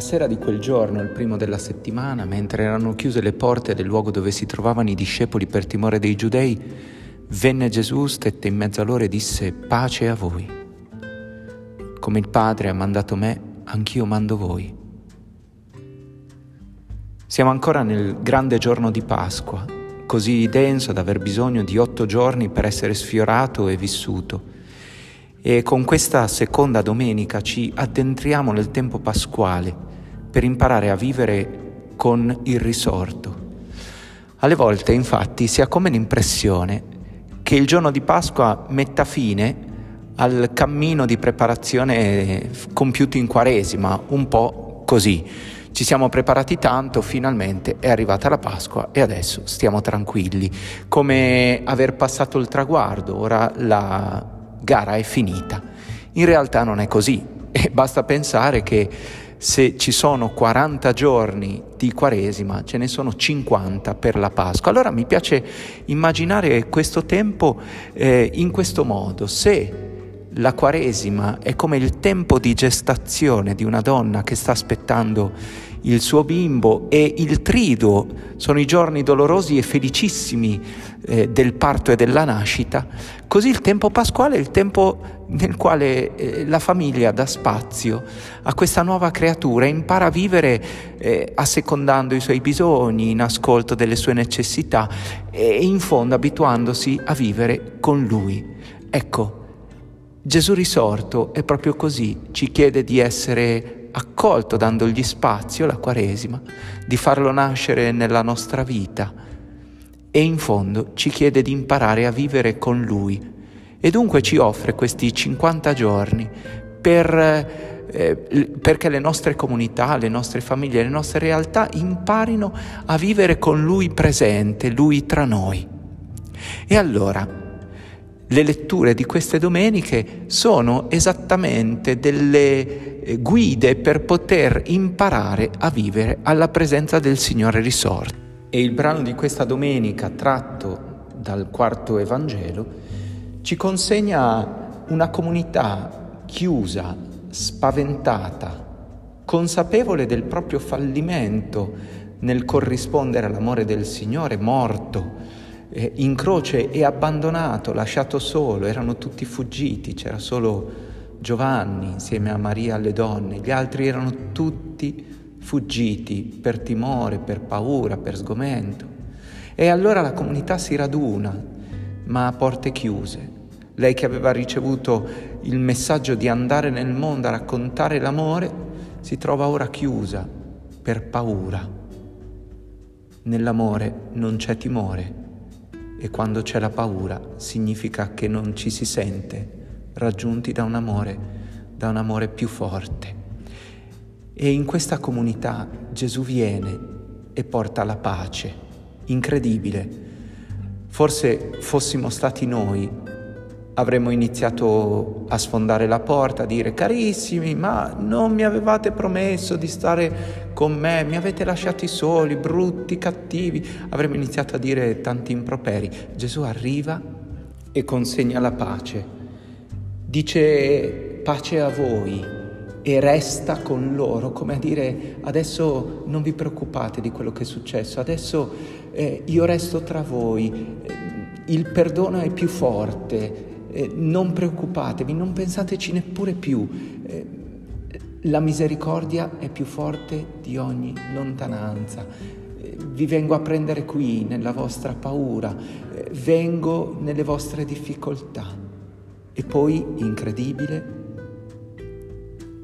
La sera di quel giorno, il primo della settimana, mentre erano chiuse le porte del luogo dove si trovavano i discepoli per timore dei giudei, venne Gesù, stette in mezzo a loro e disse pace a voi. Come il Padre ha mandato me, anch'io mando voi. Siamo ancora nel grande giorno di Pasqua, così denso da aver bisogno di otto giorni per essere sfiorato e vissuto. E con questa seconda domenica ci addentriamo nel tempo pasquale per imparare a vivere con il risorto. Alle volte infatti si ha come l'impressione che il giorno di Pasqua metta fine al cammino di preparazione compiuto in Quaresima, un po' così ci siamo preparati tanto, finalmente è arrivata la Pasqua e adesso stiamo tranquilli, come aver passato il traguardo, ora la gara è finita. In realtà non è così e basta pensare che se ci sono 40 giorni di Quaresima, ce ne sono 50 per la Pasqua. Allora mi piace immaginare questo tempo eh, in questo modo. Se la Quaresima è come il tempo di gestazione di una donna che sta aspettando il suo bimbo e il trido sono i giorni dolorosi e felicissimi eh, del parto e della nascita, così il tempo pasquale è il tempo nel quale eh, la famiglia dà spazio a questa nuova creatura e impara a vivere eh, assecondando i suoi bisogni, in ascolto delle sue necessità e in fondo abituandosi a vivere con lui. Ecco, Gesù risorto è proprio così, ci chiede di essere accolto dandogli spazio, la Quaresima, di farlo nascere nella nostra vita e in fondo ci chiede di imparare a vivere con Lui e dunque ci offre questi 50 giorni per, eh, perché le nostre comunità, le nostre famiglie, le nostre realtà imparino a vivere con Lui presente, Lui tra noi. E allora, le letture di queste domeniche sono esattamente delle eh, guide per poter imparare a vivere alla presenza del Signore risorto. E il brano di questa domenica, tratto dal quarto Evangelo, ci consegna una comunità chiusa, spaventata, consapevole del proprio fallimento nel corrispondere all'amore del Signore, morto, eh, in croce e abbandonato, lasciato solo, erano tutti fuggiti, c'era solo Giovanni insieme a Maria alle donne, gli altri erano tutti fuggiti per timore, per paura, per sgomento. E allora la comunità si raduna, ma a porte chiuse. Lei che aveva ricevuto il messaggio di andare nel mondo a raccontare l'amore, si trova ora chiusa per paura. Nell'amore non c'è timore, e quando c'è la paura significa che non ci si sente raggiunti da un amore, da un amore più forte. E in questa comunità Gesù viene e porta la pace, incredibile. Forse fossimo stati noi avremmo iniziato a sfondare la porta, a dire carissimi, ma non mi avevate promesso di stare con me, mi avete lasciati soli, brutti, cattivi, avremmo iniziato a dire tanti improperi. Gesù arriva e consegna la pace. Dice pace a voi e resta con loro, come a dire adesso non vi preoccupate di quello che è successo, adesso eh, io resto tra voi, il perdono è più forte, eh, non preoccupatevi, non pensateci neppure più. Eh, la misericordia è più forte di ogni lontananza. Eh, vi vengo a prendere qui nella vostra paura, vengo nelle vostre difficoltà. E poi, incredibile,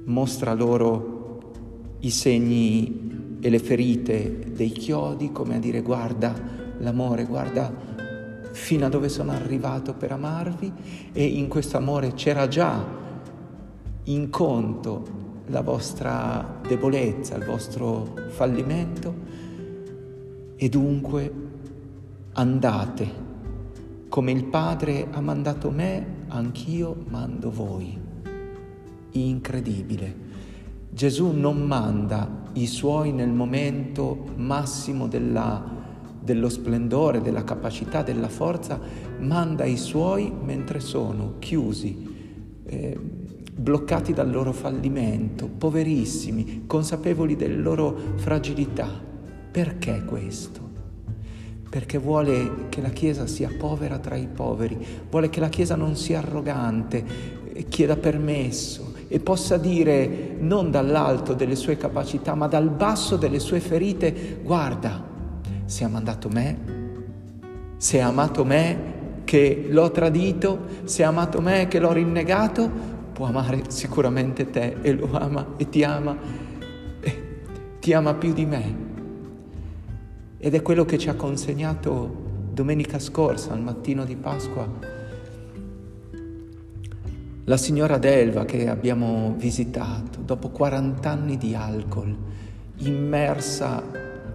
mostra loro i segni e le ferite dei chiodi, come a dire guarda l'amore, guarda fino a dove sono arrivato per amarvi e in questo amore c'era già in conto la vostra debolezza, il vostro fallimento e dunque andate. Come il Padre ha mandato me, anch'io mando voi. Incredibile. Gesù non manda i suoi nel momento massimo della dello splendore, della capacità, della forza, manda i suoi mentre sono chiusi, eh, bloccati dal loro fallimento, poverissimi, consapevoli delle loro fragilità. Perché questo? Perché vuole che la Chiesa sia povera tra i poveri, vuole che la Chiesa non sia arrogante, chieda permesso e possa dire non dall'alto delle sue capacità, ma dal basso delle sue ferite, guarda, se ha mandato me, se ha amato me che l'ho tradito, se ha amato me che l'ho rinnegato, può amare sicuramente te e lo ama e ti ama e ti ama più di me. Ed è quello che ci ha consegnato domenica scorsa, al mattino di Pasqua, la signora Delva che abbiamo visitato dopo 40 anni di alcol, immersa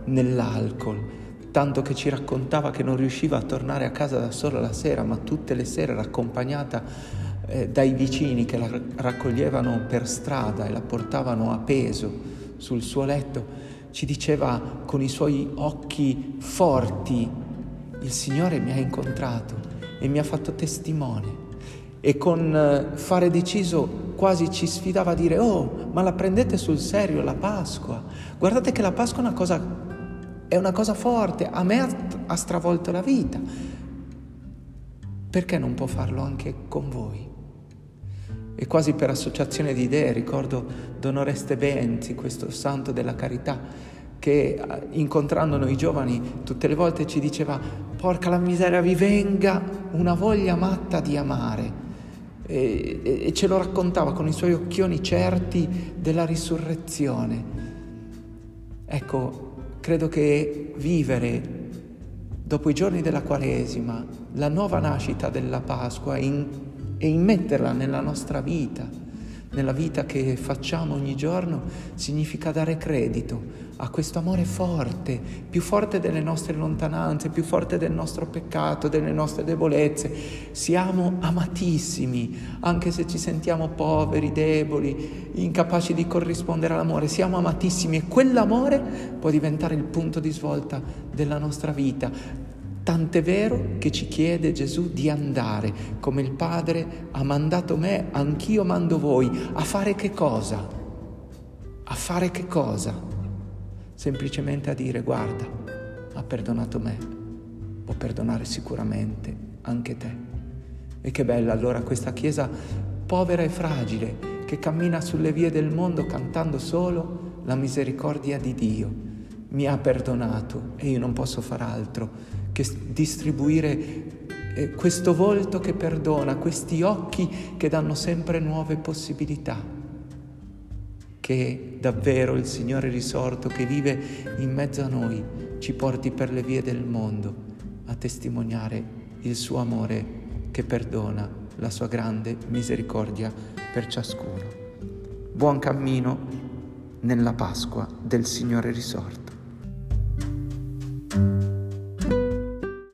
nell'alcol, tanto che ci raccontava che non riusciva a tornare a casa da sola la sera, ma tutte le sere era accompagnata eh, dai vicini che la raccoglievano per strada e la portavano a peso sul suo letto, ci diceva con i suoi occhi forti, il Signore mi ha incontrato e mi ha fatto testimone. E con eh, fare deciso quasi ci sfidava a dire, oh, ma la prendete sul serio la Pasqua? Guardate che la Pasqua è una cosa, è una cosa forte, a me ha, stravolto la vita. Perché non può farlo anche con voi? E quasi per associazione di idee ricordo Don Oreste Benzi, questo santo della carità, che eh, incontrando noi giovani tutte le volte ci diceva porca la miseria vi venga una voglia matta di amare e, e, ce lo raccontava con i suoi occhioni certi della risurrezione. Ecco, credo che vivere dopo i giorni della Quaresima, la nuova nascita della Pasqua in e immetterla nella nostra vita, nella vita che facciamo ogni giorno, significa dare credito a questo amore forte, più forte delle nostre lontananze, più forte del nostro peccato, delle nostre debolezze. Siamo amatissimi, anche se ci sentiamo poveri, deboli, incapaci di corrispondere all'amore. Siamo amatissimi e quell'amore può diventare il punto di svolta della nostra vita Tant'è vero che ci chiede Gesù di andare, come il Padre ha mandato me, anch'io mando voi, a fare che cosa? A fare che cosa? Semplicemente a dire guarda, ha perdonato me, può perdonare sicuramente anche te. E che bella allora questa Chiesa povera e fragile che cammina sulle vie del mondo cantando solo la misericordia di Dio. Mi ha perdonato e io non posso far altro distribuire eh, questo volto che perdona, questi occhi che danno sempre nuove possibilità. Che davvero il Signore risorto che vive in mezzo a noi ci porti per le vie del mondo a testimoniare il suo amore che perdona, la sua grande misericordia per ciascuno. Buon cammino nella Pasqua del Signore risorto.